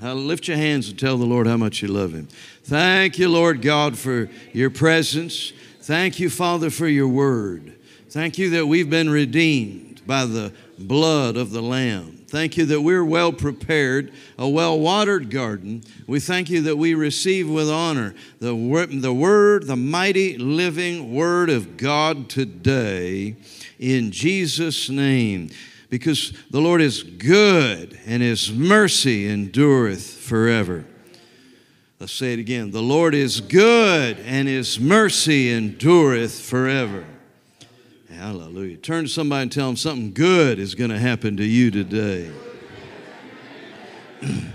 Now lift your hands and tell the Lord how much you love Him. Thank you, Lord God, for your presence. Thank you, Father, for your word. Thank you that we've been redeemed by the blood of the Lamb. Thank you that we're well prepared, a well watered garden. We thank you that we receive with honor the the word, the mighty living word of God today in Jesus' name because the Lord is good and his mercy endureth forever. Let's say it again. The Lord is good and his mercy endureth forever. Hallelujah. Turn to somebody and tell them something good is going to happen to you today.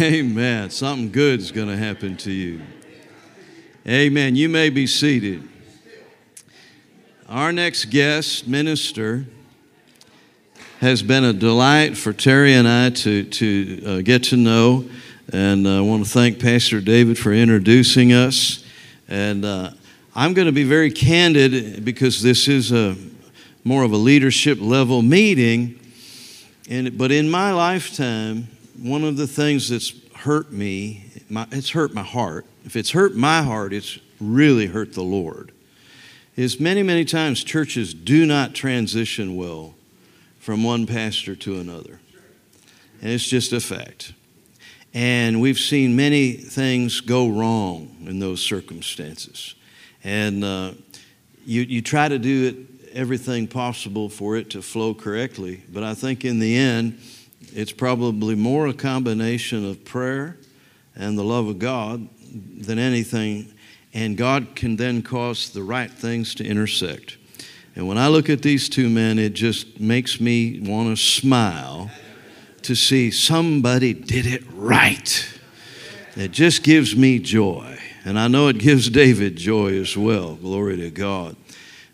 Amen. Something good is going to happen to you. Amen. You may be seated. Our next guest, minister, has been a delight for Terry and I to, to uh, get to know. And uh, I want to thank Pastor David for introducing us. And uh, I'm going to be very candid because this is a more of a leadership level meeting. And, but in my lifetime, one of the things that's hurt me, my, it's hurt my heart. If it's hurt my heart, it's really hurt the Lord. Is many, many times churches do not transition well from one pastor to another. And it's just a fact. And we've seen many things go wrong in those circumstances. And uh, you, you try to do it, everything possible for it to flow correctly. But I think in the end, it's probably more a combination of prayer and the love of God than anything. And God can then cause the right things to intersect. And when I look at these two men, it just makes me want to smile to see somebody did it right. It just gives me joy. And I know it gives David joy as well. Glory to God.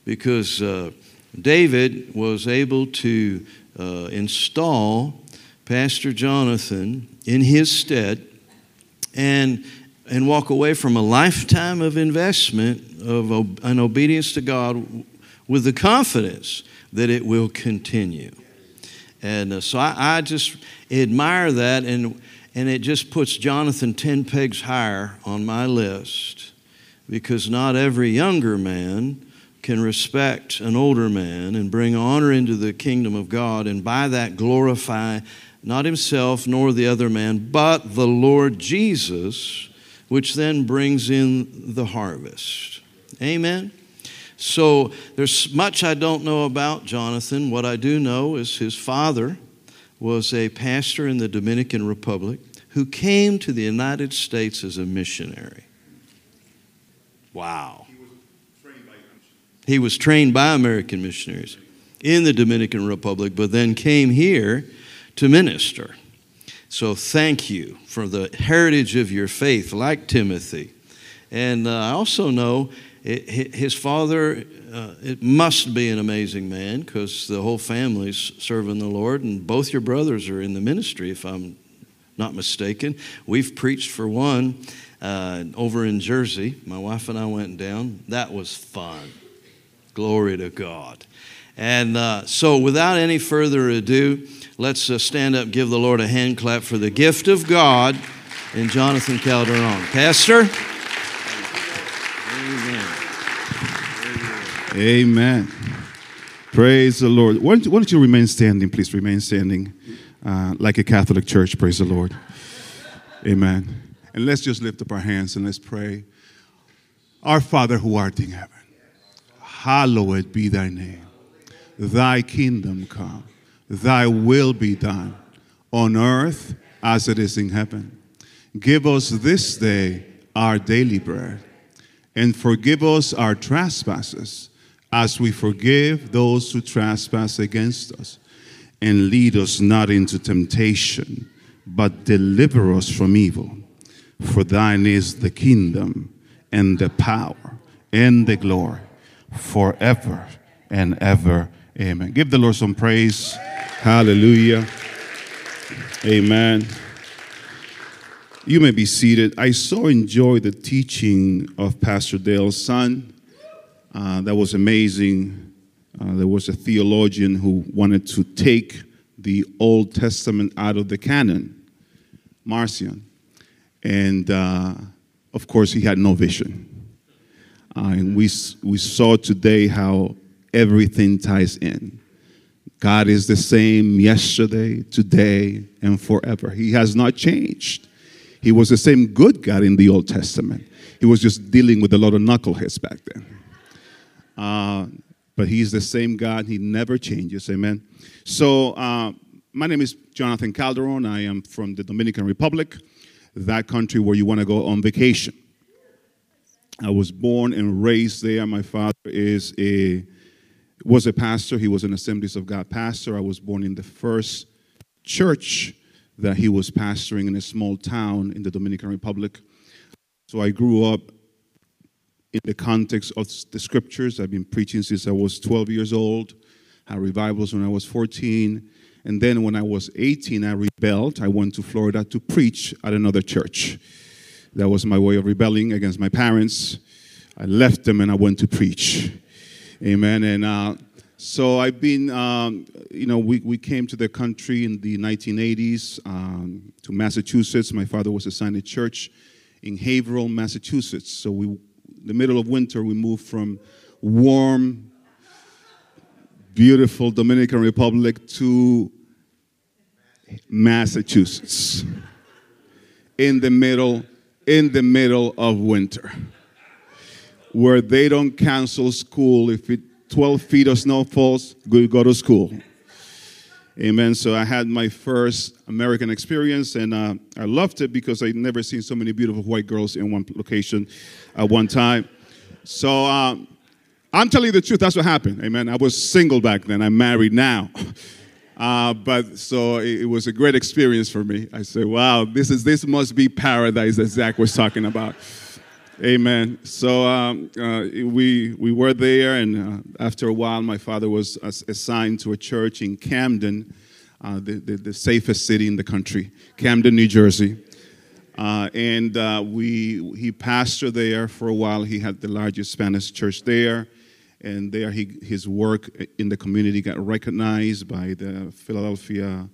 Because uh, David was able to uh, install Pastor Jonathan in his stead and, and walk away from a lifetime of investment of an obedience to God with the confidence that it will continue. And uh, so I, I, just admire that, and, and it just puts Jonathan 10 pegs higher on my list because not every younger man can respect an older man and bring honor into the kingdom of God, and by that glorify not himself nor the other man, but the Lord Jesus, which then brings in the harvest. Amen. So there's much I don't know about Jonathan. What I do know is his father was a pastor in the Dominican Republic who came to the United States as a missionary. Wow. He was trained by American missionaries in the Dominican Republic, but then came here to minister. So thank you for the heritage of your faith, like Timothy. And uh, I also know his father, uh, it must be an amazing man because the whole family's serving the Lord, and both your brothers are in the ministry, if I'm not mistaken. We've preached for one uh, over in Jersey. My wife and I went down. That was fun. Glory to God. And uh, so, without any further ado, let's uh, stand up, give the Lord a hand clap for the gift of God in Jonathan Calderon. Pastor? Amen. Amen. Praise the Lord. Why don't, you, why don't, you, remain standing, please? Remain standing uh, like a Catholic church. Praise the Lord. Amen. And let's just lift up our hands and let's pray. Our Father who art in heaven, hallowed be thy name. Thy kingdom come, thy will be done on earth as it is in heaven. Give us this day our daily bread and forgive us our trespasses as we forgive those who trespass against us. And lead us not into temptation, but deliver us from evil. For thine is the kingdom and the power and the glory forever and ever. Amen. Give the Lord some praise. Hallelujah. Amen. You may be seated. I so enjoyed the teaching of Pastor Dale's son. Uh, that was amazing. Uh, there was a theologian who wanted to take the Old Testament out of the canon. Marcion. And uh, of course, he had no vision. Uh, and we, we saw today how everything ties in. God is the same yesterday, today, and forever. He has not changed. He was the same good God in the Old Testament. He was just dealing with a lot of knuckleheads back then. Uh, but He's the same God. He never changes. Amen. So, uh, my name is Jonathan Calderon. I am from the Dominican Republic, that country where you want to go on vacation. I was born and raised there. My father is a was a pastor. He was an Assemblies of God pastor. I was born in the first church that he was pastoring in a small town in the Dominican Republic. So I grew up in the context of the scriptures. I've been preaching since I was 12 years old. Had revivals when I was 14. And then when I was 18, I rebelled. I went to Florida to preach at another church. That was my way of rebelling against my parents. I left them and I went to preach. Amen. And uh, so I've been, um, you know, we, we came to the country in the 1980s um, to Massachusetts. My father was assigned a church in Haverhill, Massachusetts. So we, the middle of winter, we moved from warm, beautiful Dominican Republic to Massachusetts in the middle in the middle of winter where they don't cancel school if it 12 feet of snow falls go to school. Amen. So i had my first american experience and uh, i loved it because i'd never seen so many beautiful white girls in one location at one time. So um, i'm telling you the truth that's what happened. Amen. I was single back then. I'm married now. Uh, but so it, it, was a great experience for me. I said, wow, this, is, this must be paradise that Zach was talking about. Amen. So um, uh, we, we were there, and uh, after a while, my father was assigned to a church in Camden, uh, the, the, the, safest city in the country, Camden, New Jersey. Uh, and uh, we, he pastored there for a while. He had the largest Spanish church there and there he, his work in the community got recognized by the Philadelphia,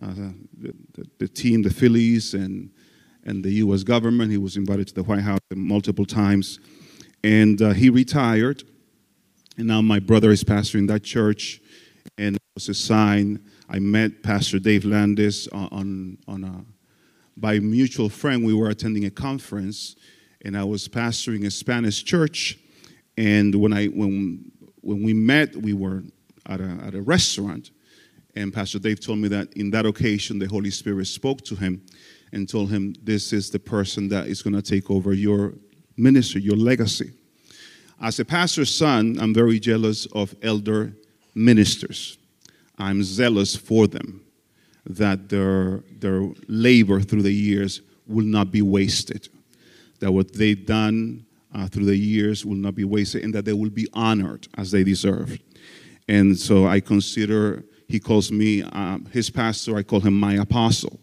uh, the, the, the, team, the Phillies, and, and the U.S. government. He was invited to the White House multiple times, and uh, he retired. And now my brother is pastoring that church, and it was a sign. I met Pastor Dave Landis on, on a, by mutual friend. We were attending a conference, and I was pastoring a Spanish church and when, I, when, when we met, we were at a, at a restaurant. And Pastor Dave told me that in that occasion, the Holy Spirit spoke to him and told him, This is the person that is going to take over your ministry, your legacy. As a pastor's son, I'm very jealous of elder ministers. I'm zealous for them that their, their labor through the years will not be wasted, that what they've done uh, through the years will not be wasted and that they will be honored as they deserve. And so I consider, he calls me uh, his pastor, I call him my apostle.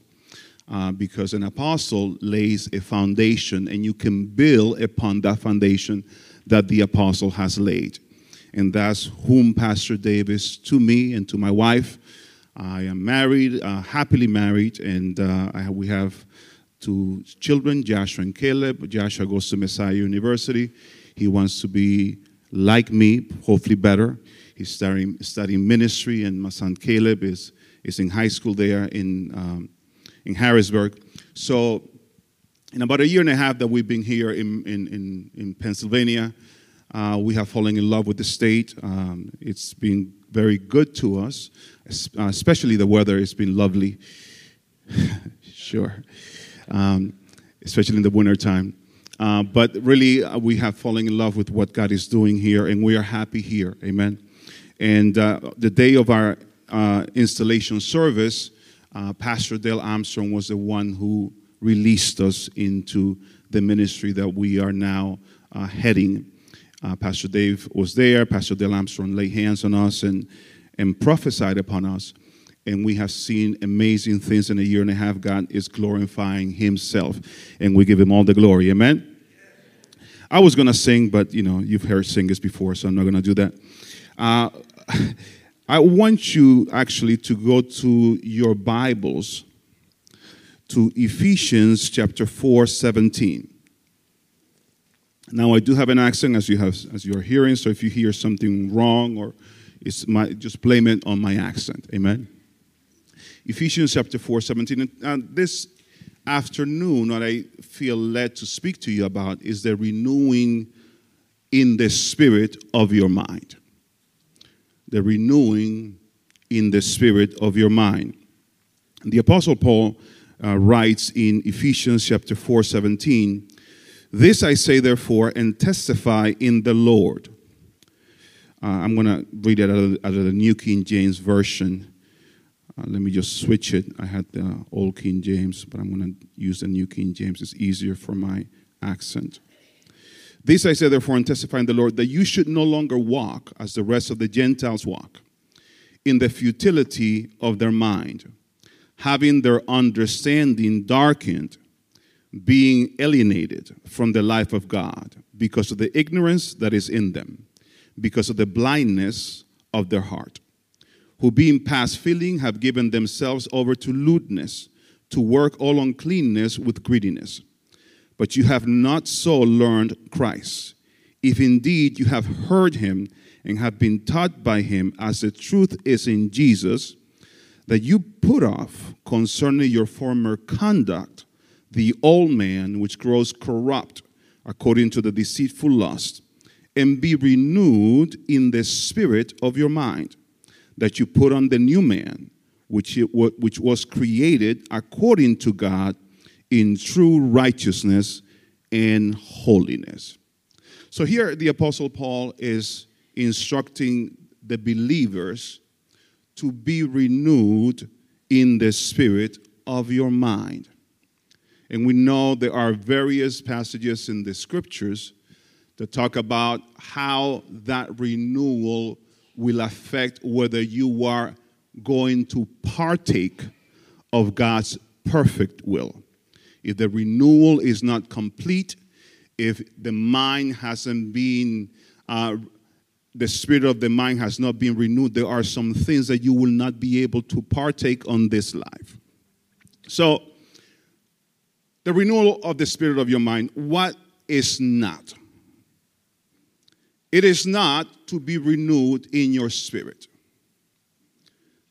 Uh, because an apostle lays a foundation and you can build upon that foundation that the apostle has laid. And that's whom Pastor Davis to me and to my wife. I am married, uh, happily married, and uh, I, we have two children, Joshua and Caleb. Joshua goes to Messiah University. He wants to be like me, hopefully better. He's studying, studying ministry, and my son Caleb is, is in high school there in, um, in Harrisburg. So, in about a year and a half that we've been here in, in, in, in Pennsylvania, uh, we have fallen in love with the state. Um, it's been very good to us, especially the weather. It's been lovely. sure um, especially in the wintertime. Uh, but really, uh, we have fallen in love with what God is doing here, and we are happy here. Amen. And uh, the day of our uh, installation service, uh, Pastor Dale Armstrong was the one who released us into the ministry that we are now uh, heading. Pastor Dave was there. Pastor Dale Armstrong laid hands on us and, and prophesied upon us and we have seen amazing things in a year and a half. God is glorifying Himself, and we give Him all the glory. Amen. I was going to sing, but you know, you've heard singers before, so I'm not going to do that. Uh, I want you actually to go to your Bibles to Ephesians chapter 4, 17. Now I do have an accent as you have as you are hearing, so if you hear something wrong or it's my just blame it on my accent. Amen. Ephesians chapter 4, 17. And this afternoon, what I feel led to speak to you about is the renewing in the spirit of your mind. The renewing in the spirit of your mind. The Apostle Paul uh, writes in Ephesians chapter 4 17, This I say, therefore, and testify in the Lord. Uh, I'm going to read it out of, out of, the New King James Version. Uh, let me just switch it. I had the old King James, but I'm going to use the New King James. It's easier for my accent. This I say, therefore, and testify in the Lord, that you should no longer walk as the rest of the Gentiles walk, in the futility of their mind, having their understanding darkened, being alienated from the life of God because of the ignorance that is in them, because of the blindness of their heart, who being past feeling have given themselves over to lewdness, to work all uncleanness with greediness but you have not so learned Christ. If indeed you have heard him and have been taught by him, as the truth is in Jesus, that you put off concerning your former conduct the old man which grows corrupt according to the deceitful lust, and be renewed in the spirit of your mind, that you put on the new man, which, it, which was created according to God in true righteousness and holiness. So here the Apostle Paul is instructing the believers to be renewed in the spirit of your mind. And we know there are various passages in the scriptures that talk about how that renewal will affect whether you are going to partake of God's perfect will if the renewal is not complete, if the mind hasn't been, uh, the spirit of the mind has not been renewed, there are some things that you will not be able to partake on this life. So, the renewal of the spirit of your mind, what is not? It is not to be renewed in your spirit.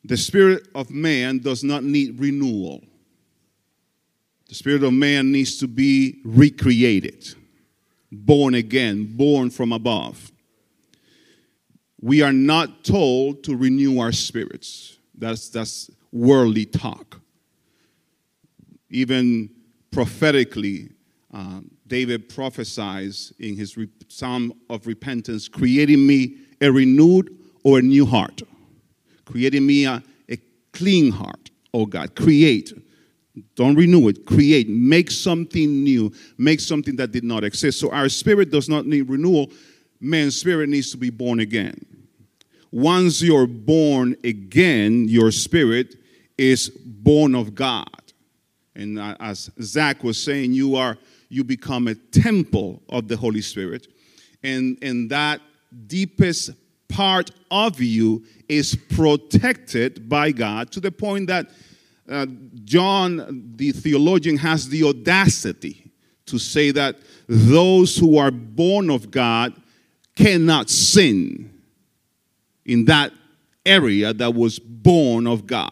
The spirit of man does not need renewal. The spirit of man needs to be recreated, born again, born from above. We are not told to renew our spirits. That's, that's worldly talk. Even prophetically, uh, David prophesies in his re- psalm of repentance, creating me a renewed or a new heart, creating me a, a clean heart, oh God, create don't renew it. Create. Make something new. Make something that did not exist. So our spirit does not need renewal. Man's spirit needs to be born again. Once you're born again, your spirit is born of God. And as Zach was saying, you are you become a temple of the Holy Spirit. And, and that deepest part of you is protected by God to the point that uh, John, the theologian, has the audacity to say that those who are born of God cannot sin in that area that was born of God.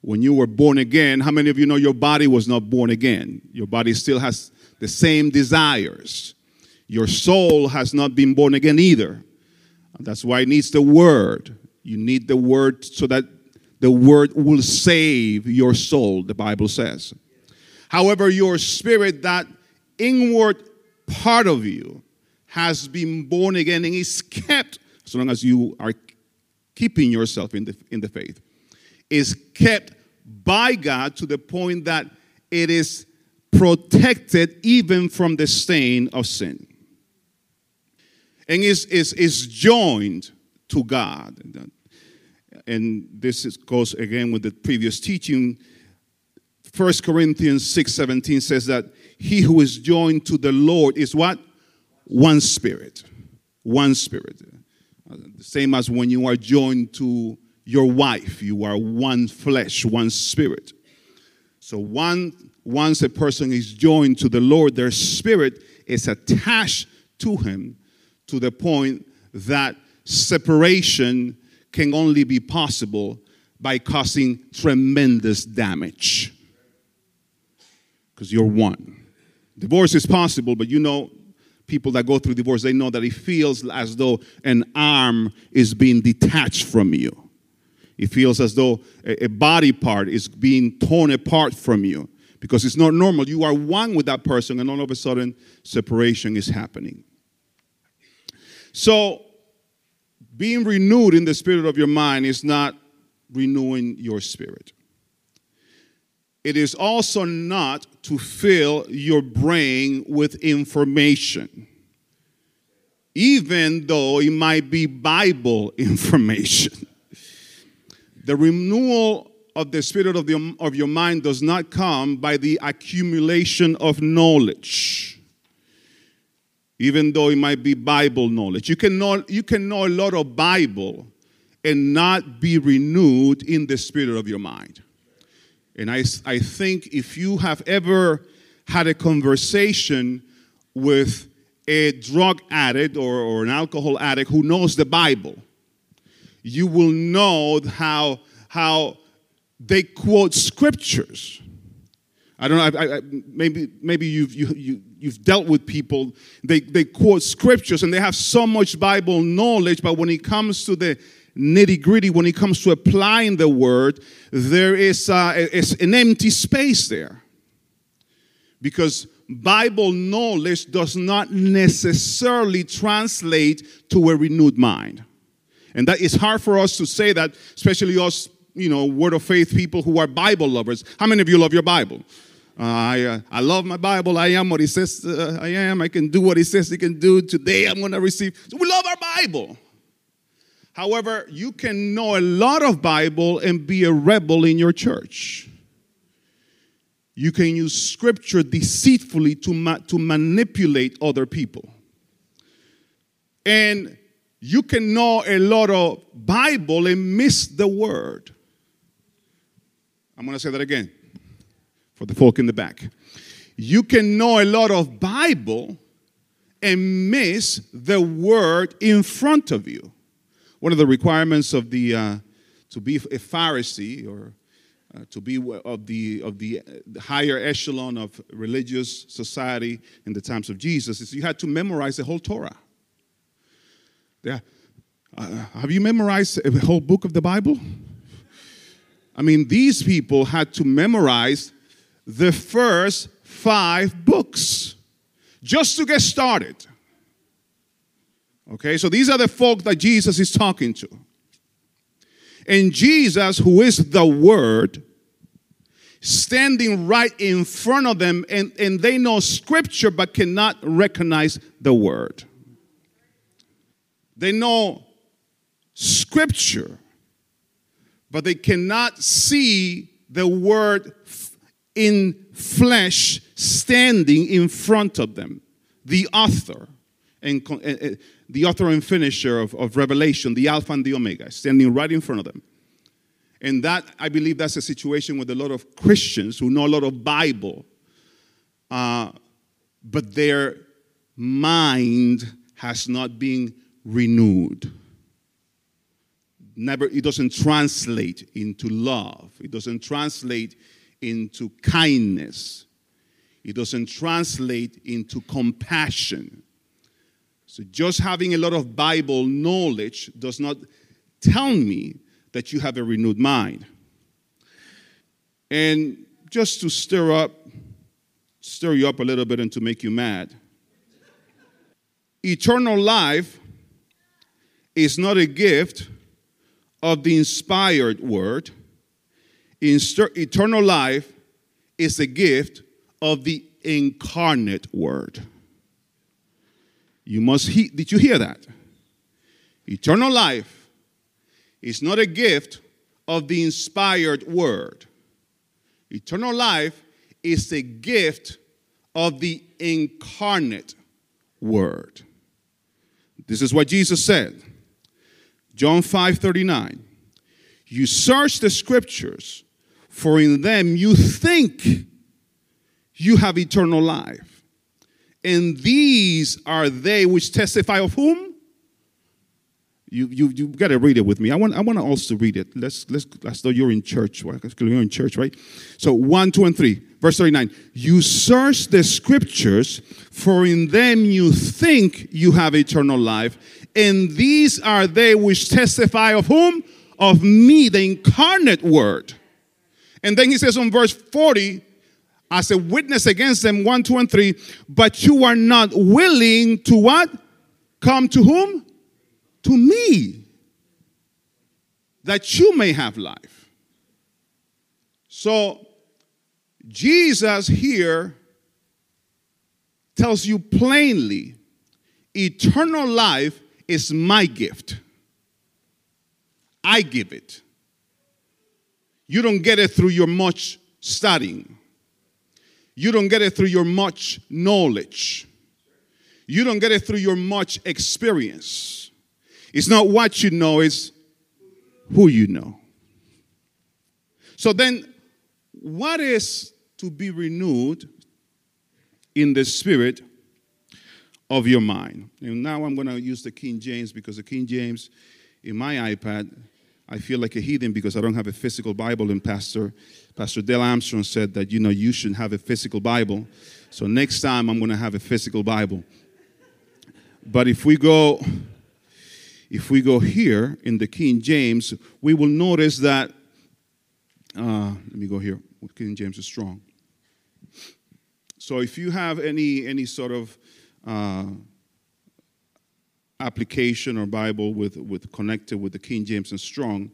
When you were born again, how many of you know your body was not born again? Your body still has the same desires. Your soul has not been born again either. That's why it needs the word. You need the word so that the word will save your soul, the Bible says. However, your spirit, that inward part of you, has been born again and is kept, so long as you are keeping yourself in the, in the faith, is kept by God to the point that it is protected even from the stain of sin. And is, is, is joined to God and this is, goes again with the previous teaching. 1 Corinthians 6 17 says that he who is joined to the Lord is what? One spirit. One spirit. The same as when you are joined to your wife, you are one flesh, one spirit. So one, once a person is joined to the Lord, their spirit is attached to him to the point that separation can only be possible by causing tremendous damage. Because you're one. Divorce is possible, but you know, people that go through divorce, they know that it feels as though an arm is being detached from you. It feels as though a, body part is being torn apart from you because it's not normal. You are one with that person, and all of a sudden, separation is happening. So, being renewed in the spirit of your mind is not renewing your spirit. It is also not to fill your brain with information, even though it might be Bible information. The renewal of the spirit of, the, of your mind does not come by the accumulation of knowledge, even though it might be Bible knowledge. You can know, you can know a lot of Bible and not be renewed in the spirit of your mind. And I, I think if you have ever had a conversation with a drug addict or, or an alcohol addict who knows the Bible, you will know how, how they quote scriptures. I don't know, I, I, maybe, maybe you've, you, you, you've dealt with people, they, they quote scriptures and they have so much Bible knowledge, but when it comes to the nitty gritty, when it comes to applying the word, there is, uh, is an empty space there. Because Bible knowledge does not necessarily translate to a renewed mind. And that is hard for us to say that, especially us, you know, word of faith people who are Bible lovers. How many of you love your Bible? Uh, I, uh, I love my Bible. I am what He says uh, I am. I can do what He says He can do. Today I'm going to receive. So we love our Bible. However, you can know a lot of Bible and be a rebel in your church. You can use scripture deceitfully to, ma- to manipulate other people. And you can know a lot of Bible and miss the word. I'm going to say that again for the folk in the back. You can know a lot of Bible and miss the word in front of you one of the requirements of the uh, to be a Pharisee or uh, to be of the of the higher echelon of religious society in the times of Jesus is you had to memorize the whole Torah. Yeah. Uh, have you memorized the whole book of the Bible? I mean, these people had to memorize the first five books just to get started. Okay, so these are the folk that Jesus is talking to. And Jesus, who is the Word, standing right in front of them, and, and they know Scripture but cannot recognize the Word. They know Scripture, but they cannot see the Word in flesh standing in front of them, the author and, and, the author and finisher of, of Revelation, the Alpha and the Omega, standing right in front of them. And that, I believe, that's a situation with a lot of Christians who know a lot of Bible, uh, but their mind has not been renewed. Never, it doesn't translate into love. It doesn't translate into kindness. It doesn't translate into compassion. So just having a lot of Bible knowledge does not tell me that you have a renewed mind. And just to stir up, stir you up a little bit and to make you mad. Eternal life is not a gift of the inspired word. Eternal life is a gift of the incarnate word. You must did you hear that? Eternal life is not a gift of the inspired word. Eternal life is a gift of the incarnate word. This is what Jesus said. John 5:39. You search the scriptures for in them you think you have eternal life. And these are they which testify of whom? You, you, you got to read it with me. I want, I want to also read it. Let's, let's, let's know you're in church. You're in church, right? So 1, 2, and 3. Verse 39. You search the scriptures, for in them you think you have eternal life. And these are they which testify of whom? Of me, the incarnate word. And then he says on verse 40, as a witness against them, 1, 2, and 3, but you are not willing to what? Come to whom? To me, that you may have life. So, Jesus here tells you plainly eternal life is my gift. I give it. You don't get it through your much studying. You don't get it through your much knowledge. You don't get it through your much experience. It's not what you know, it's who you know. So then, what is to be renewed in the spirit of your mind? And now I'm going to use the King James because the King James in my iPad I feel like a heathen because I don't have a physical Bible. And Pastor, Pastor Dale Armstrong said that, you know, you shouldn't have a physical Bible. So next time I'm going to have a physical Bible. But if we go, if we go here in the King James, we will notice that, uh, let me go here. King James is strong. So if you have any, any sort of, uh, application or Bible with, with connected with the King James and Strong,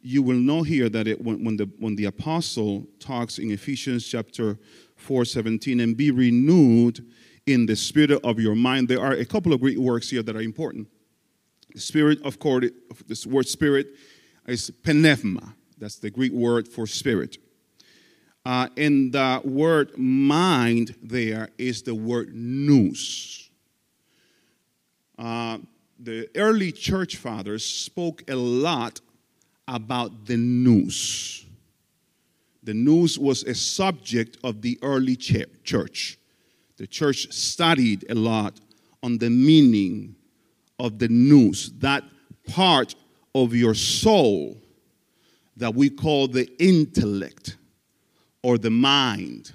you will know here that it, when, when, the, when the apostle talks in Ephesians chapter 4 17, and be renewed in the spirit of your mind, there are a couple of Greek words here that are important. The spirit, of course, this word spirit is pneuma. That's the Greek word for spirit. Uh, and the word mind there is the word nous. Uh, the early church fathers spoke a lot about the nous. The nous was a subject of the early church. The church studied a lot on the meaning of the nous, that part of your soul that we call the intellect or the mind.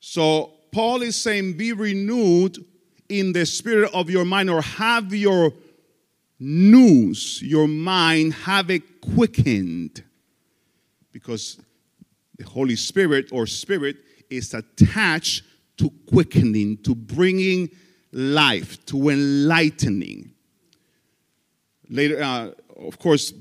So Paul is saying, be renewed in the spirit of your mind or have your nous, your mind, have it quickened. Because the Holy Spirit or Spirit is attached to quickening, to bringing life, to enlightening. Later, uh, of course,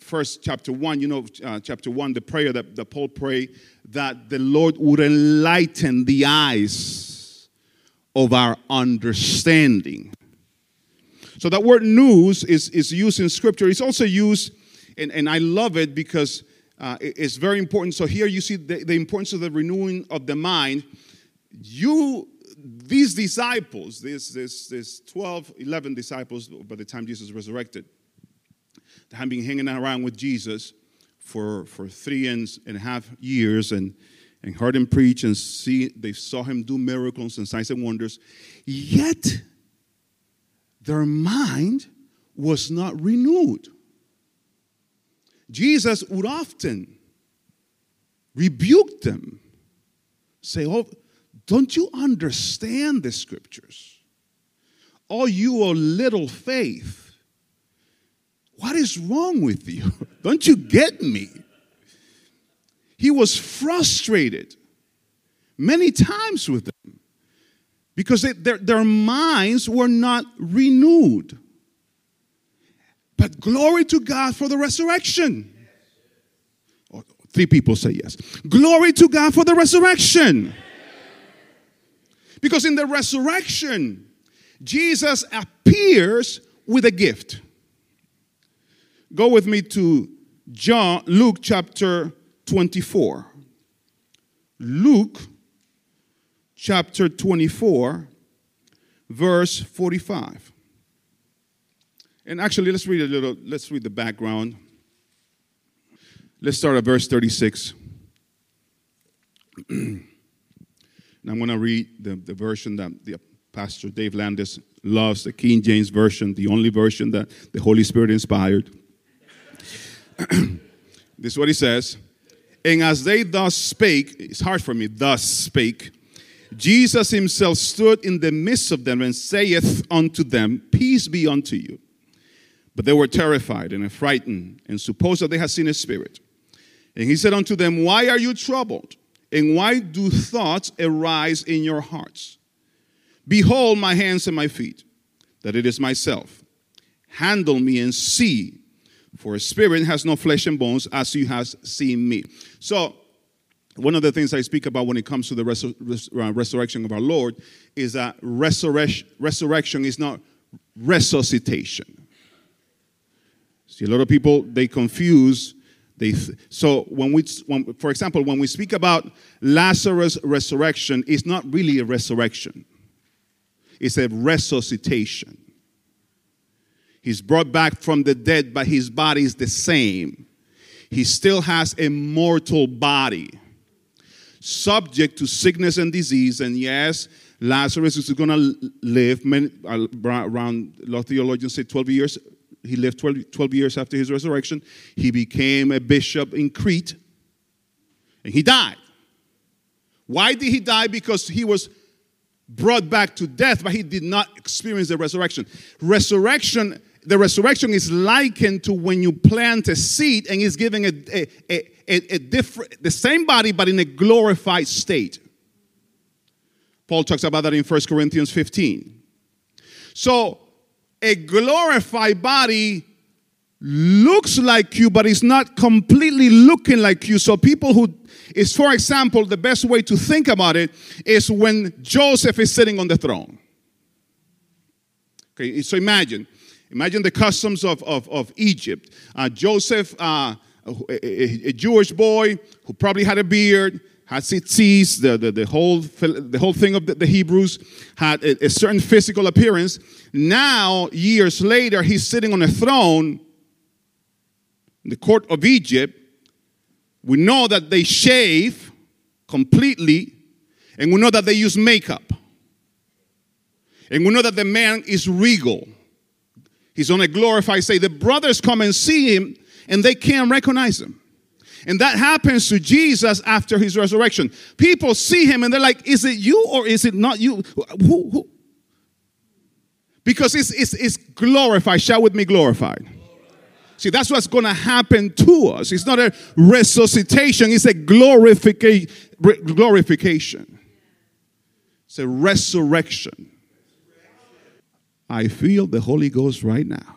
first chapter one, you know, uh, chapter one, the prayer that, that Paul prayed that the Lord would enlighten the eyes of our understanding. So that word nous is, is used in scripture. It's also used, and, and I love it because uh, it's very important. So here you see the, the importance of the renewing of the mind. You, these disciples, this, this, this 12, 11 disciples by the time Jesus resurrected, they have been hanging around with Jesus for, for three and, and a half years and and heard him preach and see they saw him do miracles and signs and wonders. Yet their mind was not renewed. Jesus would often rebuke them say oh don't you understand the scriptures? Oh you a little faith. What is wrong with you? Don't you get me he was frustrated many times with them because they, their, their minds were not renewed. But glory to God for the resurrection. Oh, three people say yes. Glory to God for the resurrection. Because in the resurrection, Jesus appears with a gift. Go with me to John, Luke chapter 24. Luke chapter 24, verse 45. And actually, let's read a little, let's read the background. Let's start at verse 36. and I'm going to read the, the version that the Pastor Dave Landis loves, the King James Version, the only version that the Holy Spirit inspired. this is what he says. And as they thus spake, it's hard for me, thus spake, Jesus himself stood in the midst of them and saith unto them, Peace be unto you. But they were terrified and affrighted, and supposed that they had seen a spirit. And he said unto them, Why are you troubled? And why do thoughts arise in your hearts? Behold my hands and my feet, that it is myself. Handle me and see, for a spirit has no flesh and bones, as you have seen me. So, one of the things I speak about when it comes to the res- uh, resurrection of our Lord is that resurrection, resurrection is not resuscitation. See, a lot of people they confuse they th- so when we, when, for example, when we speak about Lazarus' resurrection, it's not really a resurrection; it's a resuscitation. He's brought back from the dead, but his body is the same. He still has a mortal body, subject to sickness and disease. And yes, Lazarus is going to live many, uh, around. A lot of theologians say 12 years he lived 12, 12 years after his resurrection. He became a bishop in Crete and he died. Why did he die? Because he was brought back to death, but he did not experience the resurrection. Resurrection, the resurrection is likened to when you plant a seed and is giving a, a, a, a, different, the same body, but in a glorified state. Paul talks about that in 1 Corinthians 15. So a glorified body looks like you, but it's not completely looking like you. So people who is, for example, the best way to think about it is when Joseph is sitting on the throne. Okay, so imagine, imagine the customs of, of, of Egypt. Uh, Joseph, uh, a, a, Jewish boy who probably had a beard, had tzitzis, the, the, the, whole, the whole thing of the, the Hebrews, had a, a, certain physical appearance. Now, years later, he's sitting on a throne in the court of Egypt. We know that they shave completely, and we know that they use makeup. And we know that the man is regal. He's on a glorified state. The brothers come and see him, and they can't recognize him. And that happens to Jesus after his resurrection. People see him and they're like, is it you or is it not you? Who, who? Because it's, it's, it's glorified. Shout with me, glorified. See, that's what's going to happen to us. It's not a resuscitation, it's a glorification. glorification. It's a resurrection. I feel the Holy Ghost right now.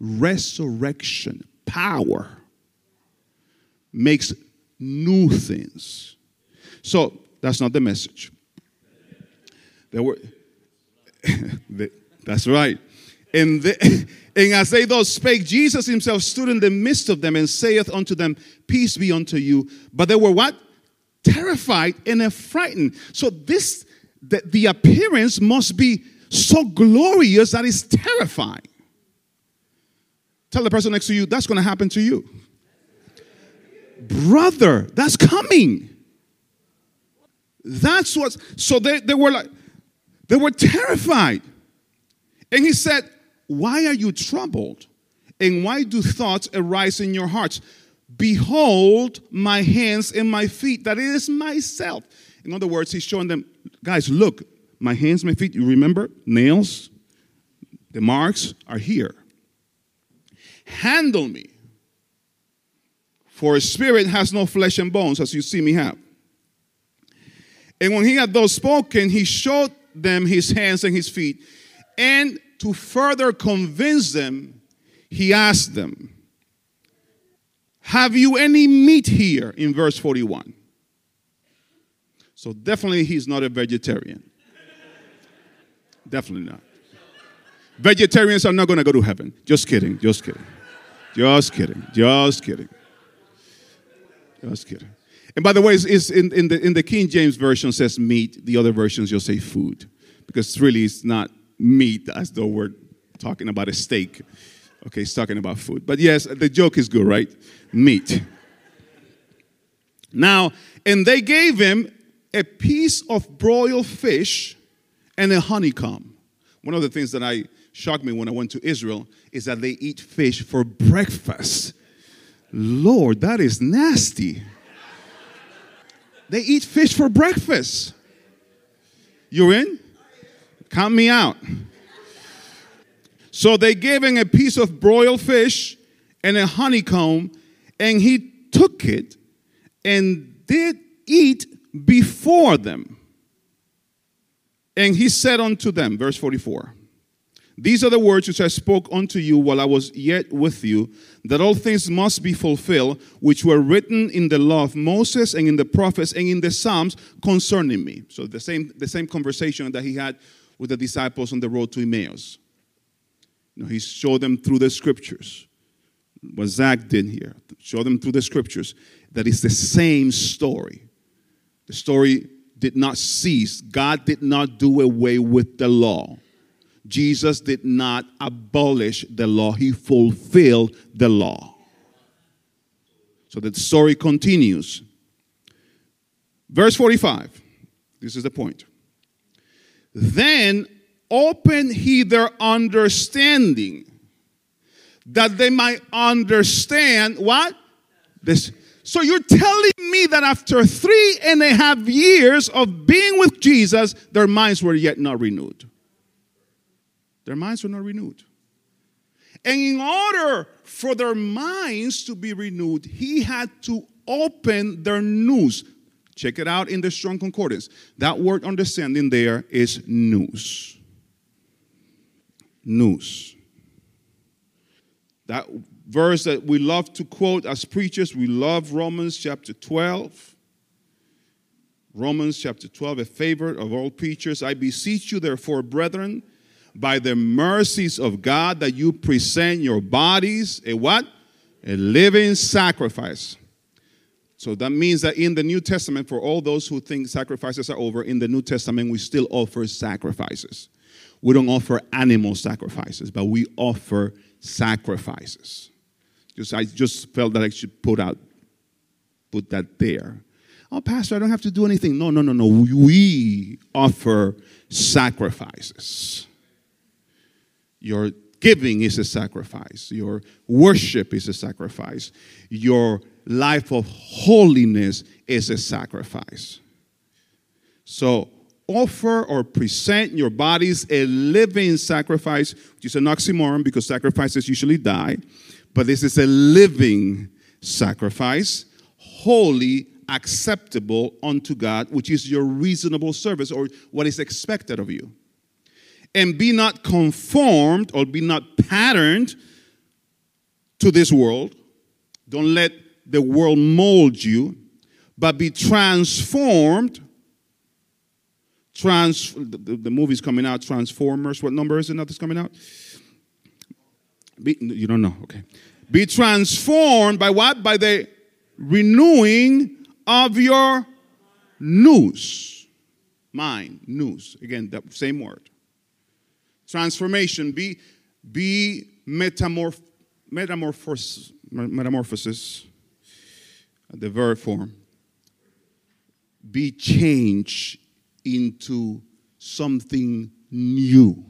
Resurrection, power makes new things. So that's not the message. There were, that's right. And, the, and as they thus spake, Jesus himself stood in the midst of them and saith unto them, Peace be unto you. But they were what? Terrified and affrighted. So this, the, the appearance must be so glorious that it's terrifying. Tell the person next to you, that's going to happen to you brother, that's coming. That's what, so they, they were like, they were terrified. And he said, Why are you troubled? And why do thoughts arise in your hearts? Behold my hands and my feet, that it is myself. In other words, he's showing them, guys, look, my hands, my feet, you remember? Nails, the marks are here. Handle me. For a spirit has no flesh and bones, as you see me have. And when he had thus spoken, he showed them his hands and his feet. And to further convince them, he asked them, Have you any meat here? In verse 41. So definitely he's not a vegetarian. Definitely not. Vegetarians are not going to go to heaven. Just kidding, just kidding. Just kidding, just kidding. Just kidding. And by the way, it's, it's in, in, the, in the King James Version says meat. The other versions you'll say food. Because really it's not meat as though we're talking about a steak. Okay, it's talking about food. But yes, the joke is good, right? Meat. Now, and they gave him a piece of broiled fish and a honeycomb. One of the things that I shocked me when I went to Israel is that they eat fish for breakfast. Lord, that is nasty. They eat fish for breakfast. You're in? Count me out. So they gave him a piece of broiled fish and a honeycomb, and he took it and did eat before them. And he said unto them, verse 44, These are the words which I spoke unto you while I was yet with you, that all things must be fulfilled, which were written in the law of Moses and in the prophets and in the Psalms concerning me. So the same, the same conversation that he had with the disciples on the road to Emmaus. You know, he showed them through the scriptures. What Zach did here, show them through the scriptures that it's the same story. The story did not cease. God did not do away with the law. Jesus did not abolish the law, he fulfilled the law. So the story continues. Verse 45. This is the point. Then open he their understanding that they might understand what? This so you're telling me that after three and a half years of being with Jesus, their minds were yet not renewed. Their minds were not renewed. And in order for their minds to be renewed, he had to open their nous. Check it out in the Strong Concordance. That word understanding there is nous. Nous. That verse that we love to quote as preachers. We love Romans chapter 12. Romans chapter 12, a favorite of all preachers. I beseech you, therefore, brethren, by the mercies of God, that you present your bodies a what? A living sacrifice. So that means that in the New Testament, for all those who think sacrifices are over, in the New Testament, we still offer sacrifices. We don't offer animal sacrifices, but we offer sacrifices. Just I just felt that I should put out put that there. Oh, Pastor, I don't have to do anything. No, no, no, no. We offer sacrifices. Your giving is a sacrifice. Your worship is a sacrifice. Your life of holiness is a sacrifice. So offer or present your bodies a living sacrifice, which is an oxymoron because sacrifices usually die. But this is a living sacrifice, holy, acceptable unto God, which is your reasonable service or what is expected of you. And be not conformed or be not patterned to this world. Don't let the world mold you, but be transformed. Trans, the, the movie's coming out, Transformers. What number is it that's coming out? Be, you don't know, okay. Be transformed by what? By the renewing of your nous. Mind, nous. Again, that same word. Transformation. Be, be metamorph, metamorphosis, metamorphosis, the verb form. Be changed into something new,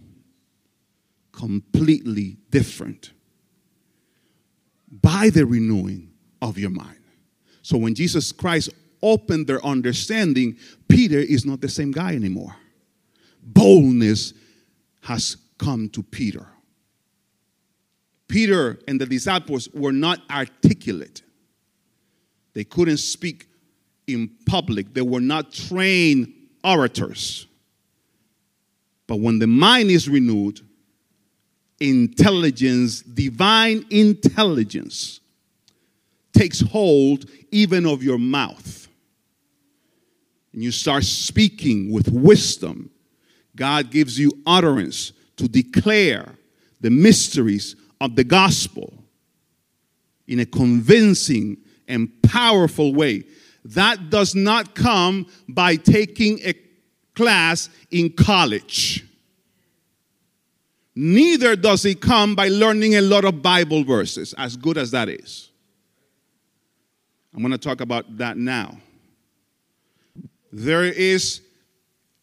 completely different by the renewing of your mind. So when Jesus Christ opened their understanding, Peter is not the same guy anymore. Boldness has come to Peter. Peter and the disciples were not articulate. They couldn't speak in public. They were not trained orators. But when the mind is renewed, intelligence, divine intelligence, takes hold even of your mouth. And you start speaking with wisdom. God gives you utterance to declare the mysteries of the gospel in a convincing and powerful way. That does not come by taking a class in college. Neither does it come by learning a lot of Bible verses, as good as that is. I'm going to talk about that now. There is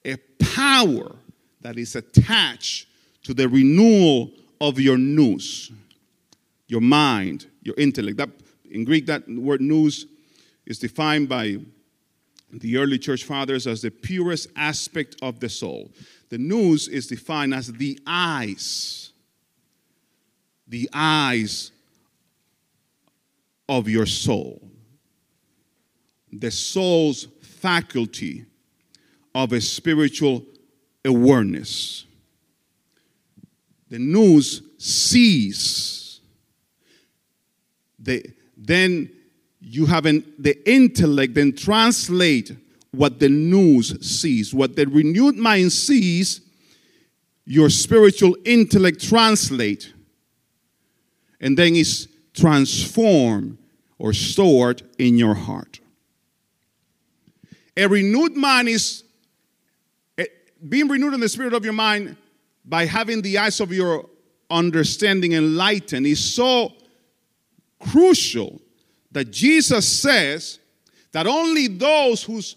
a power that is attached to the renewal of your nous, your mind, your intellect. That, in Greek, that word nous is defined by the early church fathers as the purest aspect of the soul. The nous is defined as the eyes, the eyes of your soul, the soul's faculty of a spiritual awareness. The nous sees. The, then you have an, the intellect then translate what the nous sees. What the renewed mind sees, your spiritual intellect translate. And then is transformed or stored in your heart. A renewed mind is eh, being renewed in the spirit of your mind by having the eyes of your understanding enlightened is so crucial that Jesus says that only those whose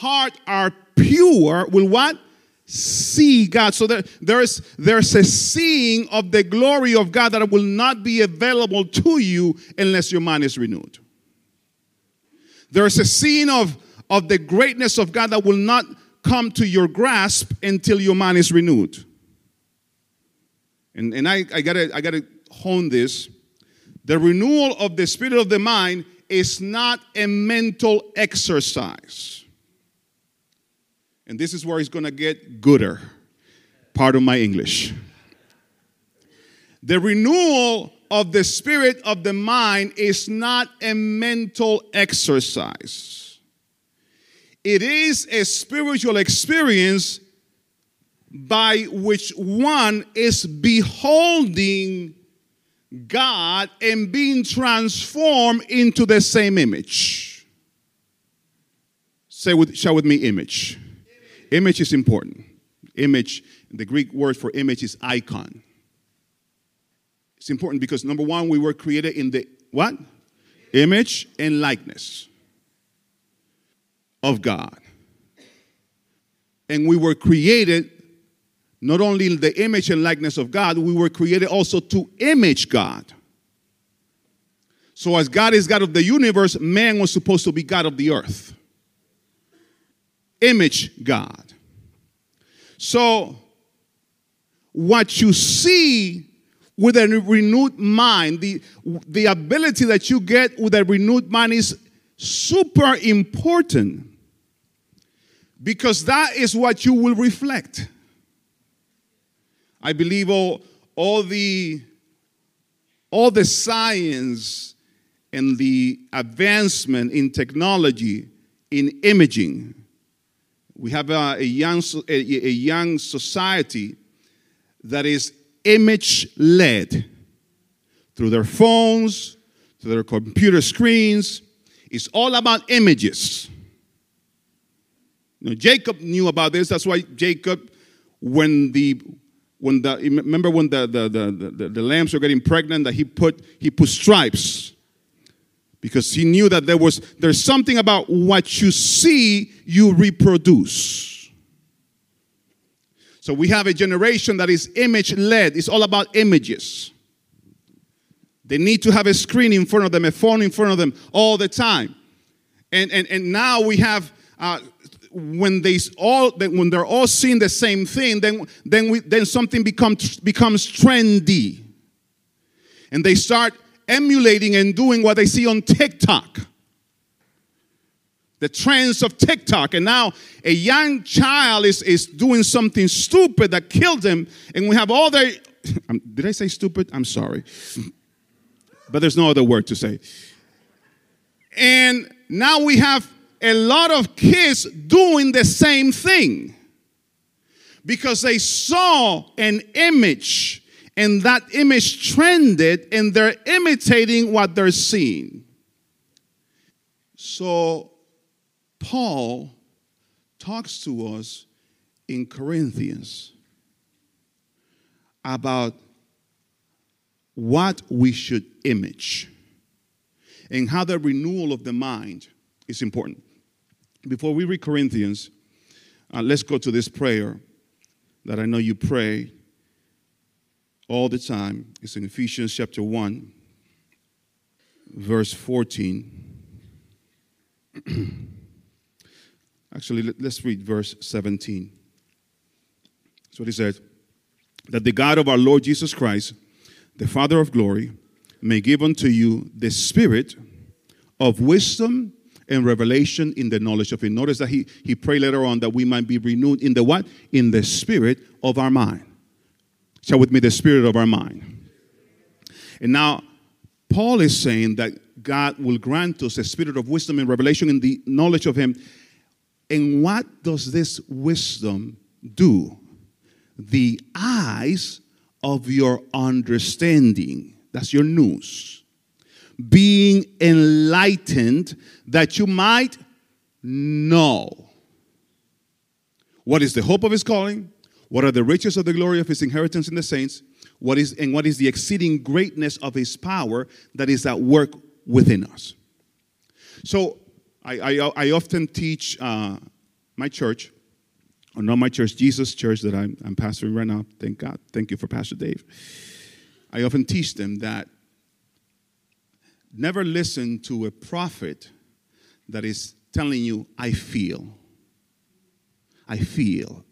heart are pure will what? See God. So there, there's, there's a seeing of the glory of God that will not be available to you unless your mind is renewed. There's a seeing of, of the greatness of God that will not come to your grasp until your mind is renewed. And, and I, I gotta I gotta hone this. The renewal of the spirit of the mind is not a mental exercise. And this is where it's going to get gooder. Part of my English. The renewal of the spirit of the mind is not a mental exercise. It is a spiritual experience by which one is beholding God and being transformed into the same image. Say with, shout with me, image. Image is important. Image, the Greek word for image is icon. It's important because number one, we were created in the what? Image and likeness of God. And we were created not only in the image and likeness of God, we were created also to image God. So, as God is God of the universe, man was supposed to be God of the earth. Image God. So, what you see with a renewed mind, the, the ability that you get with a renewed mind is super important because that is what you will reflect. I believe all, all the all the science and the advancement in technology in imaging. We have a, a young, a, a young society that is image led through their phones, through their computer screens. It's all about images. Know, Jacob knew about this. That's why Jacob, when the when the remember when the, the, the, the, the lambs were getting pregnant that he put he put stripes because he knew that there was there's something about what you see you reproduce. So we have a generation that is image led it's all about images. They need to have a screen in front of them a phone in front of them all the time. And and, and now we have uh, when they all when they're all seeing the same thing, then then we, then something becomes becomes trendy, and they start emulating and doing what they see on TikTok. The trends of TikTok, and now a young child is, is doing something stupid that killed him, and we have all their. Um, did I say stupid? I'm sorry, but there's no other word to say. And now we have a lot of kids doing the same thing because they saw an image and that image trended and they're imitating what they're seeing. So, Paul talks to us in Corinthians about what we should image and how the renewal of the mind is important. Before we read Corinthians, uh, let's go to this prayer that I know you pray all the time. It's in Ephesians chapter 1, verse 14. Actually, let, us read verse 17. That's what he said. That the God of our Lord Jesus Christ, the Father of glory, may give unto you the spirit of wisdom and revelation in the knowledge of him. Notice that he, he prayed later on that we might be renewed in the what? In the spirit of our mind. Share with me the spirit of our mind. And now, Paul is saying that God will grant us a spirit of wisdom and revelation in the knowledge of him. And what does this wisdom do? The eyes of your understanding. That's your nous being enlightened that you might know what is the hope of his calling, what are the riches of the glory of his inheritance in the saints, what is and what is the exceeding greatness of his power that is at work within us. So I, I, I often teach uh, my church, or not my church, Jesus Church that I'm, I'm pastoring right now. Thank God. Thank you for Pastor Dave. I often teach them that Never listen to a prophet that is telling you, I feel. I feel.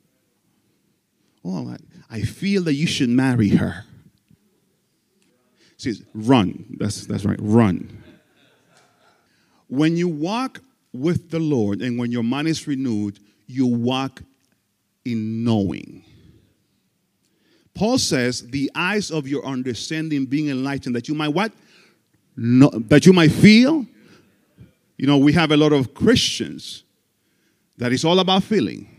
Oh, I feel that you should marry her. She says, run. That's, that's right, run. When you walk with the Lord and when your mind is renewed, you walk in knowing. Paul says, the eyes of your understanding being enlightened, that you might what? no, that you might feel. You know, we have a lot of Christians that is all about feeling.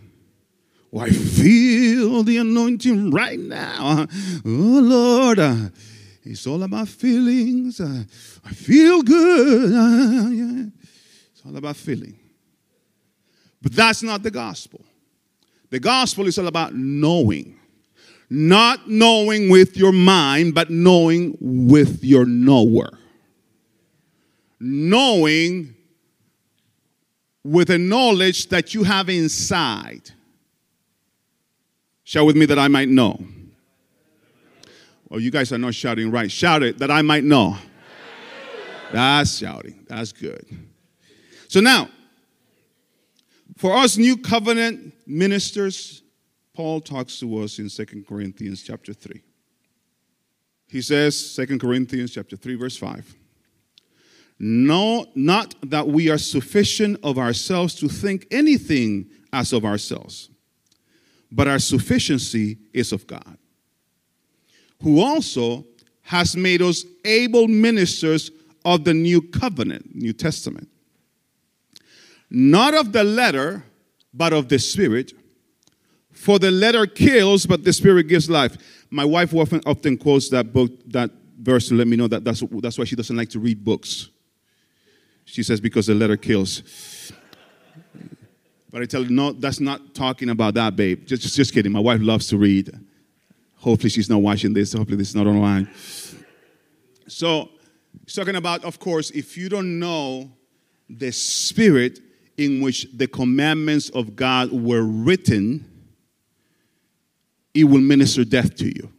Oh, I feel the anointing right now. Oh, Lord. Uh, it's all about feelings. Uh, I feel good. Uh. It's all about feeling. But that's not the gospel. The gospel is all about knowing. Not knowing with your mind, but knowing with your knower knowing with a knowledge that you have inside. Shout with me that I might know. Well, you guys are not shouting right. Shout it that I might know. That's shouting. That's good. So now, for us new covenant ministers, Paul talks to us in Second Corinthians chapter 3. He says, Second Corinthians chapter 3, verse 5. No, not that we are sufficient of ourselves to think anything as of ourselves, but our sufficiency is of God, who also has made us able ministers of the new covenant, New Testament. Not of the letter, but of the spirit. For the letter kills, but the spirit gives life. My wife often, often quotes that book, that verse to let me know that that's, that's why she doesn't like to read books she says, because the letter kills. But I tell her, no, that's not talking about that, babe. Just, just, just kidding. My wife loves to read. Hopefully, she's not watching this. Hopefully, this is not online. So, he's talking about, of course, if you don't know the spirit in which the commandments of God were written, it will minister death to you.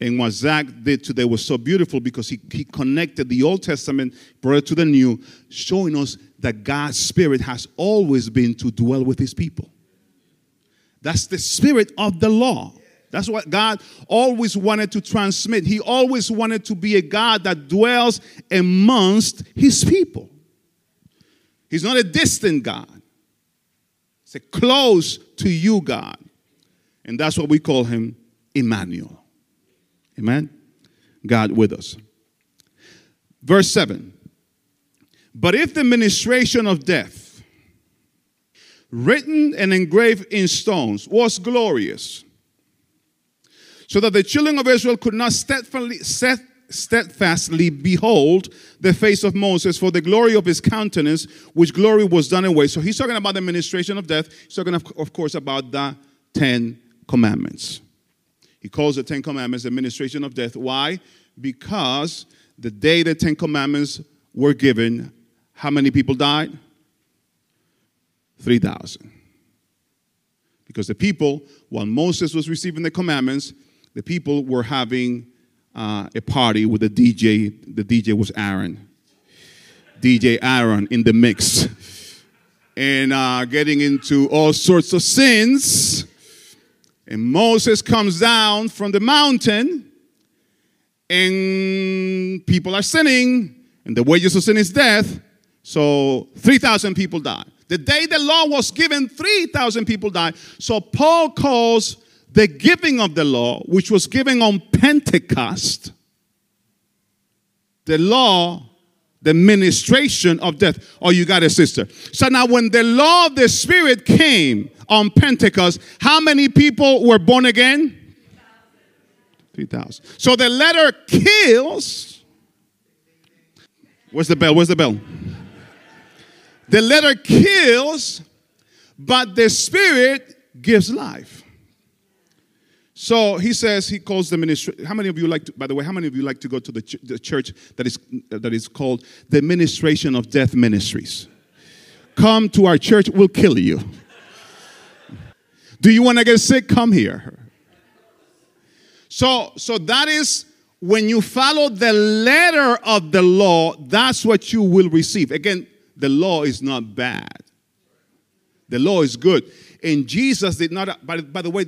And what Zach did today was so beautiful because he, he connected the Old Testament, brought it to the New, showing us that God's Spirit has always been to dwell with His people. That's the spirit of the law. That's what God always wanted to transmit. He always wanted to be a God that dwells amongst His people. He's not a distant God, He's a close to you God. And that's what we call Him Emmanuel. Amen? God with us. Verse 7 But if the ministration of death, written and engraved in stones, was glorious, so that the children of Israel could not steadfastly, steadfastly behold the face of Moses for the glory of his countenance, which glory was done away. So he's talking about the ministration of death. He's talking, of course, about the Ten Commandments. He calls the Ten Commandments the ministration of death. Why? Because the day the Ten Commandments were given, how many people died? 3,000. Because the people, while Moses was receiving the commandments, the people were having uh, a party with the DJ. The DJ was Aaron. DJ Aaron in the mix. And uh, getting into all sorts of sins. And Moses comes down from the mountain, and people are sinning, and the wages of sin is death. So 3,000 people die. The day the law was given, 3,000 people died. So Paul calls the giving of the law, which was given on Pentecost, the law, the ministration of death. Oh, you got it, sister. So now, when the law of the Spirit came on Pentecost, how many people were born again? 3,000. So the letter kills. Where's the bell? Where's the bell? The letter kills, but the Spirit gives life. So he says he calls the ministry. How many of you like to, by the way, how many of you like to go to the, ch- the church that is, that is called the Ministration of Death Ministries? Come to our church, we'll kill you. Do you want to get sick? Come here. So, so that is when you follow the letter of the law, that's what you will receive. Again, the law is not bad. The law is good. And Jesus did not, by, by the way,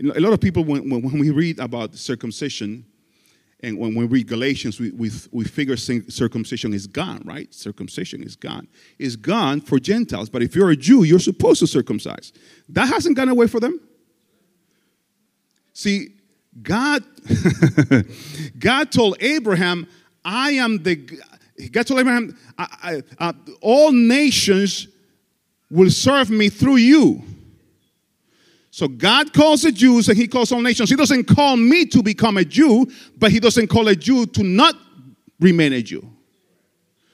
a lot of people, when, when we read about circumcision, and when we read Galatians, we, we, we figure circumcision is gone, right? Circumcision is gone. It's gone for Gentiles, but if you're a Jew, you're supposed to circumcise. That hasn't gone away for them. See, God, God told Abraham, I am the, God told Abraham, I, I, uh, all nations will serve me through you. So God calls the Jews and he calls all nations. He doesn't call me to become a Jew, but he doesn't call a Jew to not remain a Jew.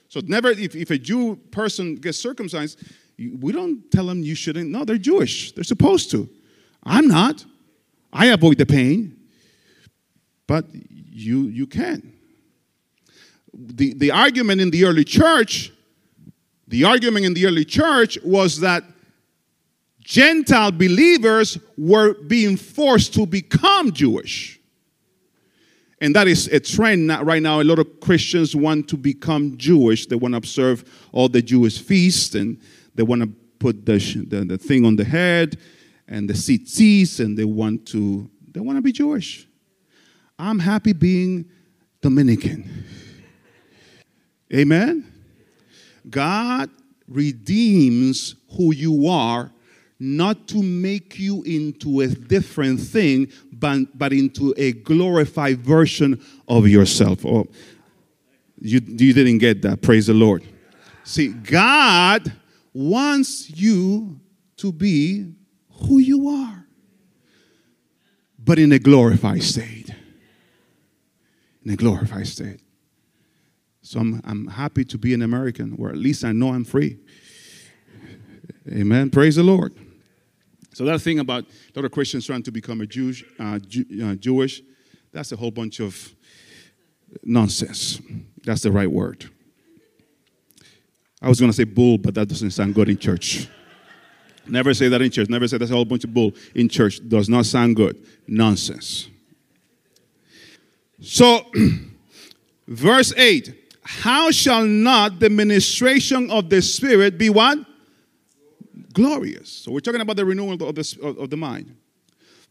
So never, if, if a Jew person gets circumcised, we don't tell them you shouldn't. No, they're Jewish. They're supposed to. I'm not. I avoid the pain. But you you can. The, the argument in the early church, the argument in the early church was that Gentile believers were being forced to become Jewish. And that is a trend right now. A lot of Christians want to become Jewish. They want to observe all the Jewish feasts and they want to put the, the, the thing on the head and the tzitzis and they want to they want to be Jewish. I'm happy being Dominican. Amen. God redeems who you are not to make you into a different thing, but, but into a glorified version of yourself. Oh, you, you didn't get that. Praise the Lord. See, God wants you to be who you are, but in a glorified state. In a glorified state. So I'm, I'm happy to be an American, or at least I know I'm free. Amen. Praise the Lord. So that thing about a lot of Christians trying to become a Jewish, uh, Jew, uh, Jewish, that's a whole bunch of nonsense. That's the right word. I was going to say bull, but that doesn't sound good in church. Never say that in church. Never say that's a whole bunch of bull in church. Does not sound good. Nonsense. So, verse 8 How shall not the ministration of the Spirit be what? Glorious. So we're talking about the renewal of the, of the mind.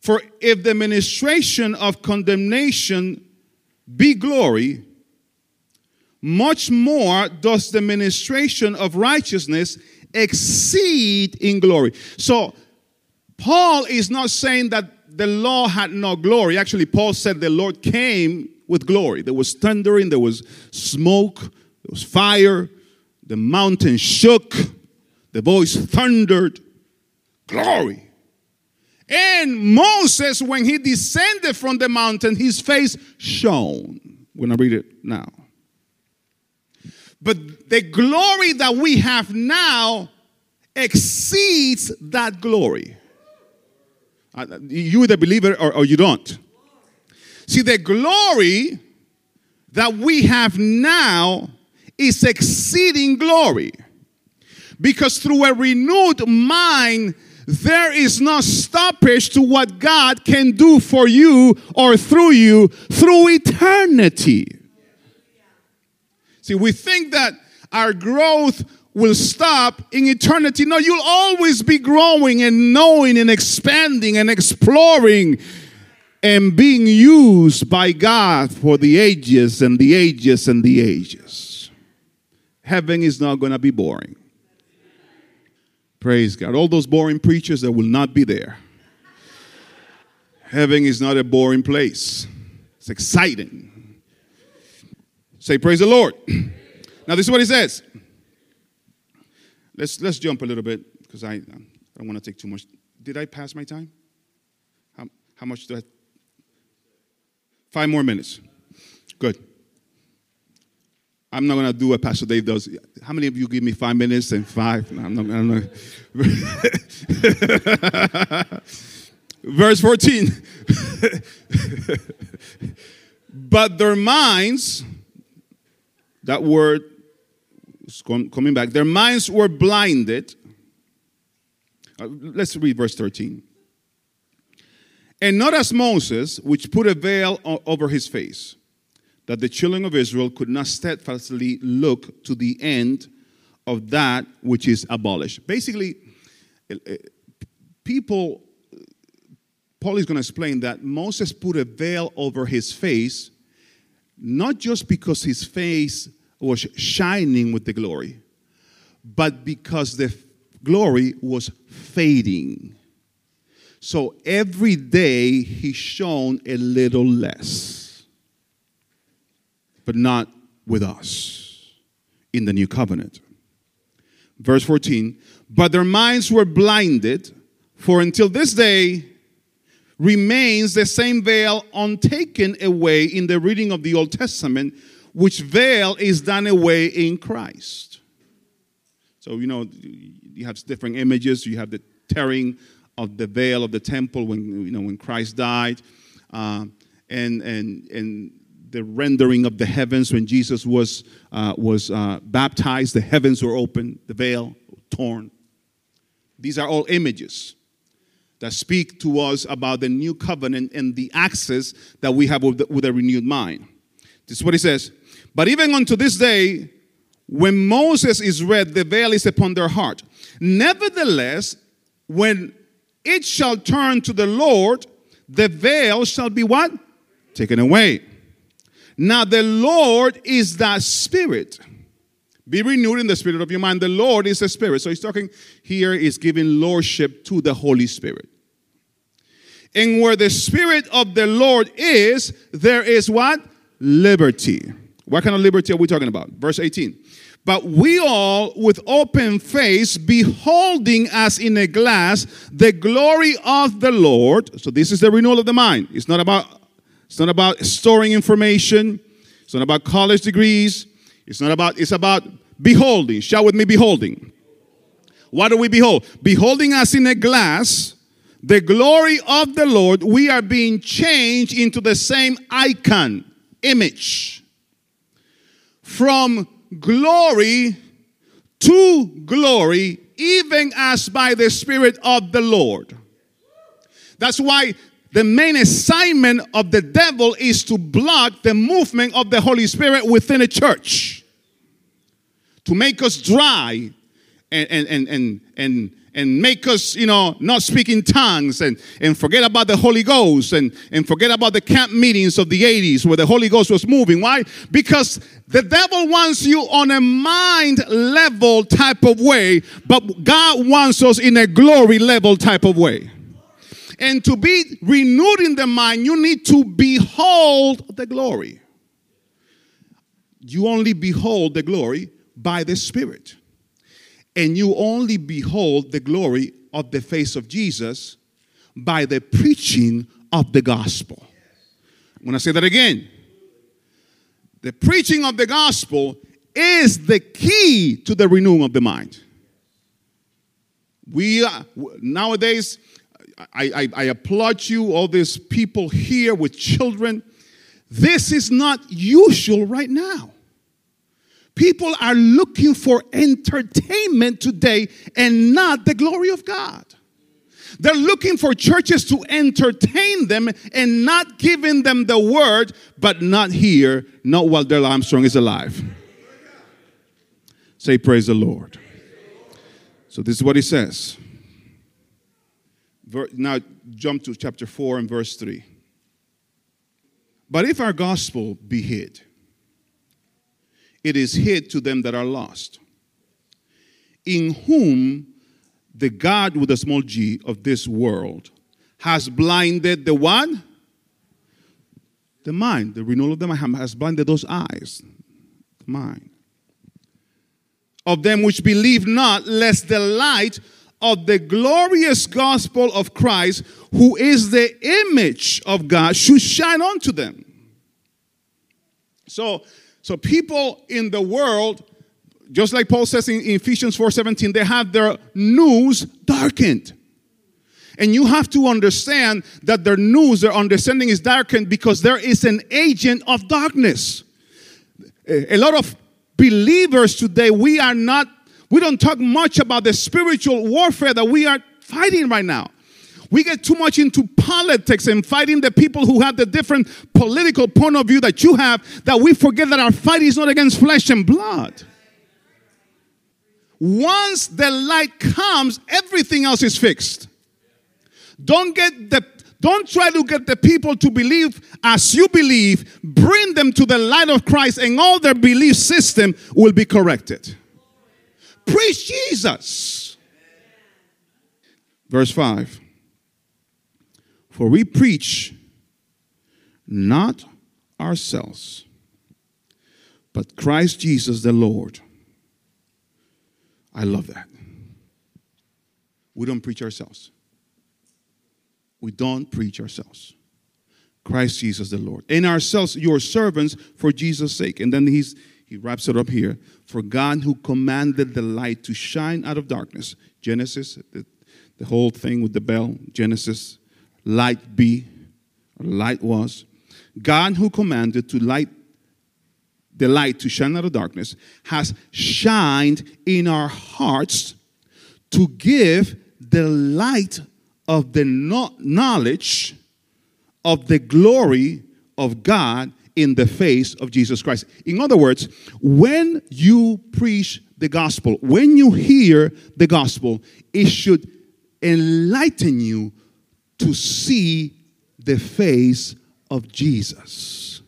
For if the ministration of condemnation be glory, much more does the ministration of righteousness exceed in glory. So Paul is not saying that the law had no glory. Actually, Paul said the Lord came with glory. There was thundering, there was smoke, there was fire, the mountain shook the voice thundered, Glory. And Moses, when he descended from the mountain, his face shone. Going to read it now. But the glory that we have now exceeds that glory. Uh, you either believe it or, or you don't. See, the glory that we have now is exceeding glory. Because through a renewed mind, there is no stoppage to what God can do for you or through you through eternity. See, we think that our growth will stop in eternity. No, you'll always be growing and knowing and expanding and exploring and being used by God for the ages and the ages and the ages. Heaven is not going to be boring. Praise God. All those boring preachers that will not be there. Heaven is not a boring place, it's exciting. Say, Praise the Lord. Now, this is what he says. Let's, let's jump a little bit because I, I don't want to take too much. Did I pass my time? How, how much do I? Five more minutes. Good. I'm not going to do what Pastor Dave does. How many of you give me five minutes and five? No, I'm not. I'm not. Verse 14. but their minds, that word is coming back, their minds were blinded. Uh, let's read verse 13. And not as Moses, which put a veil over his face that the children of Israel could not steadfastly look to the end of that which is abolished. Basically, eh, eh, people, Paul is going to explain that Moses put a veil over his face, not just because his face was shining with the glory, but because the glory was fading. So every day he shone a little less but not with us in the new covenant. Verse 14, but their minds were blinded, for until this day remains the same veil untaken away in the reading of the Old Testament, which veil is done away in Christ. So, you know, you have different images. You have the tearing of the veil of the temple when, you know, when Christ died. Uh, and, and, and the rendering of the heavens when Jesus was, uh, was uh, baptized. The heavens were open, the veil torn. These are all images that speak to us about the new covenant and the access that we have with, the, with a renewed mind. This is what he says. But even unto this day, when Moses is read, the veil is upon their heart. Nevertheless, when it shall turn to the Lord, the veil shall be what? Taken away. Now, the Lord is that spirit. Be renewed in the spirit of your mind. The Lord is a spirit. So he's talking here is giving lordship to the Holy Spirit. And where the spirit of the Lord is, there is what? Liberty. What kind of liberty are we talking about? Verse 18. But we all, with open face, beholding as in a glass the glory of the Lord. So, this is the renewal of the mind. It's not about it's not about storing information. It's not about college degrees. It's not about, it's about beholding. Shout with me, beholding. What do we behold? Beholding us in a glass, the glory of the Lord, we are being changed into the same icon, image. From glory to glory, even as by the Spirit of the Lord. That's why the main assignment of the devil is to block the movement of the Holy Spirit within a church, to make us dry and, and, and, and, and, and make us, you know, not speak in tongues and, and forget about the Holy Ghost and, and forget about the camp meetings of the 80s where the Holy Ghost was moving. Why? Because the devil wants you on a mind level type of way, but God wants us in a glory level type of way. And to be renewed in the mind, you need to behold the glory. You only behold the glory by the Spirit. And you only behold the glory of the face of Jesus by the preaching of the gospel. I'm going to say that again. The preaching of the gospel is the key to the renewing of the mind. We uh, nowadays I, I, I applaud you, all these people here with children. This is not usual right now. People are looking for entertainment today and not the glory of God. They're looking for churches to entertain them and not giving them the word, but not here, not while Dale Armstrong is alive. Say, Praise the Lord. So, this is what he says. Now, jump to chapter 4 and verse 3. But if our gospel be hid, it is hid to them that are lost, in whom the God with a small g of this world has blinded the one? The mind. The renewal of the mind has blinded those eyes. The mind. Of them which believe not, lest the light of the glorious gospel of Christ, who is the image of God, should shine onto them. So, so people in the world, just like Paul says in Ephesians 4:17, they have their nous darkened. And you have to understand that their nous, their understanding is darkened because there is an agent of darkness. A lot of believers today, we are not, we don't talk much about the spiritual warfare that we are fighting right now. We get too much into politics and fighting the people who have the different political point of view that you have that we forget that our fight is not against flesh and blood. Once the light comes, everything else is fixed. Don't get the don't try to get the people to believe as you believe. Bring them to the light of Christ, and all their belief system will be corrected. Preach Jesus. Verse 5 For we preach not ourselves, but Christ Jesus the Lord. I love that. We don't preach ourselves we don't preach ourselves. Christ Jesus the Lord. In ourselves, your servants for Jesus' sake. And then he's he wraps it up here. For God who commanded the light to shine out of darkness. Genesis, the, the whole thing with the bell. Genesis, light be, light was. God who commanded to light the light to shine out of darkness has shined in our hearts to give the light of the knowledge of the glory of God in the face of Jesus Christ. In other words, when you preach the gospel, when you hear the gospel, it should enlighten you to see the face of Jesus.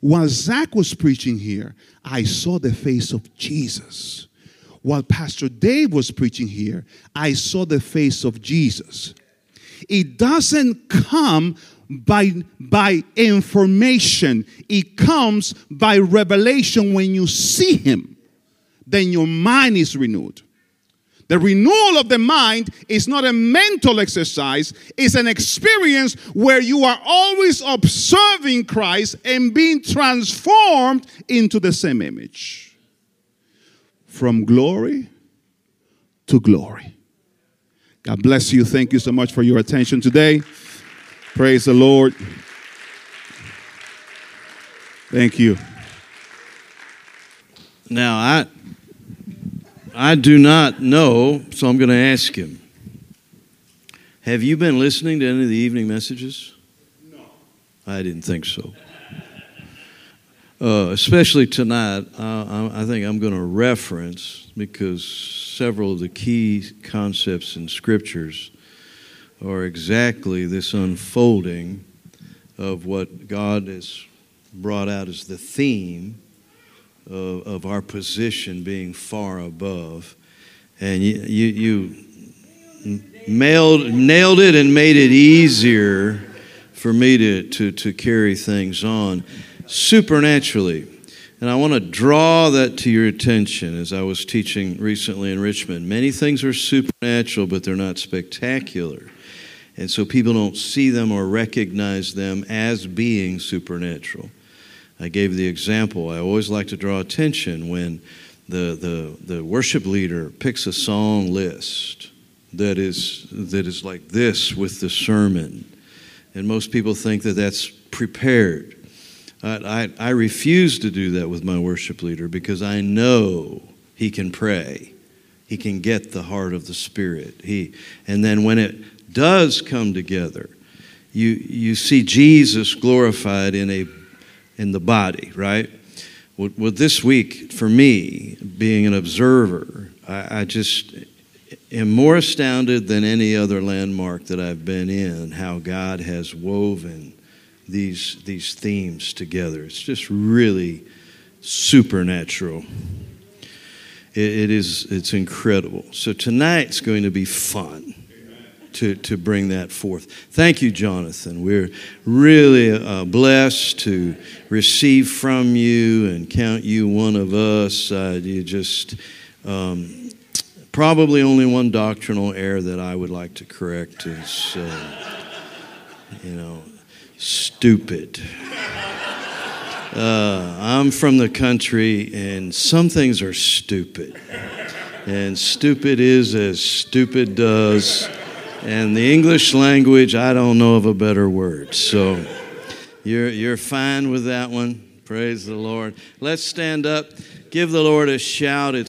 While Zach was preaching here, I saw the face of Jesus. While Pastor Dave was preaching here, I saw the face of Jesus. It doesn't come by, by information, it comes by revelation when you see Him. Then your mind is renewed. The renewal of the mind is not a mental exercise, it's an experience where you are always observing Christ and being transformed into the same image from glory to glory. God bless you. Thank you so much for your attention today. Praise the Lord. Thank you. Now, I I do not know, so I'm going to ask him. Have you been listening to any of the evening messages? No. I didn't think so. Uh, especially tonight, uh, I think I'm going to reference because several of the key concepts in scriptures are exactly this unfolding of what God has brought out as the theme of, of our position being far above. And you, you, you mailed, nailed it and made it easier for me to, to, to carry things on supernaturally. And I want to draw that to your attention as I was teaching recently in Richmond. Many things are supernatural, but they're not spectacular. And so people don't see them or recognize them as being supernatural. I gave the example. I always like to draw attention when the, the, the worship leader picks a song list that is, that is like this with the sermon And most people think that that's prepared. I, I, I refuse to do that with my worship leader because I know he can pray. He can get the heart of the Spirit. He, and then when it does come together, you, you see Jesus glorified in, a, in the body, right? Well, well, this week, for me, being an observer, I, I just am more astounded than any other landmark that I've been in how God has woven these, these themes together. It's just really supernatural. It, it is, it's incredible. So tonight's going to be fun to, to bring that forth. Thank you, Jonathan. We're really uh, blessed to receive from you and count you one of us. Uh, you just um, probably only one doctrinal error that I would like to correct is, uh, you know, stupid. Uh, I'm from the country, and some things are stupid. And stupid is as stupid does. And the English language, I don't know of a better word. So you're, you're fine with that one. Praise the Lord. Let's stand up. Give the Lord a shout. It's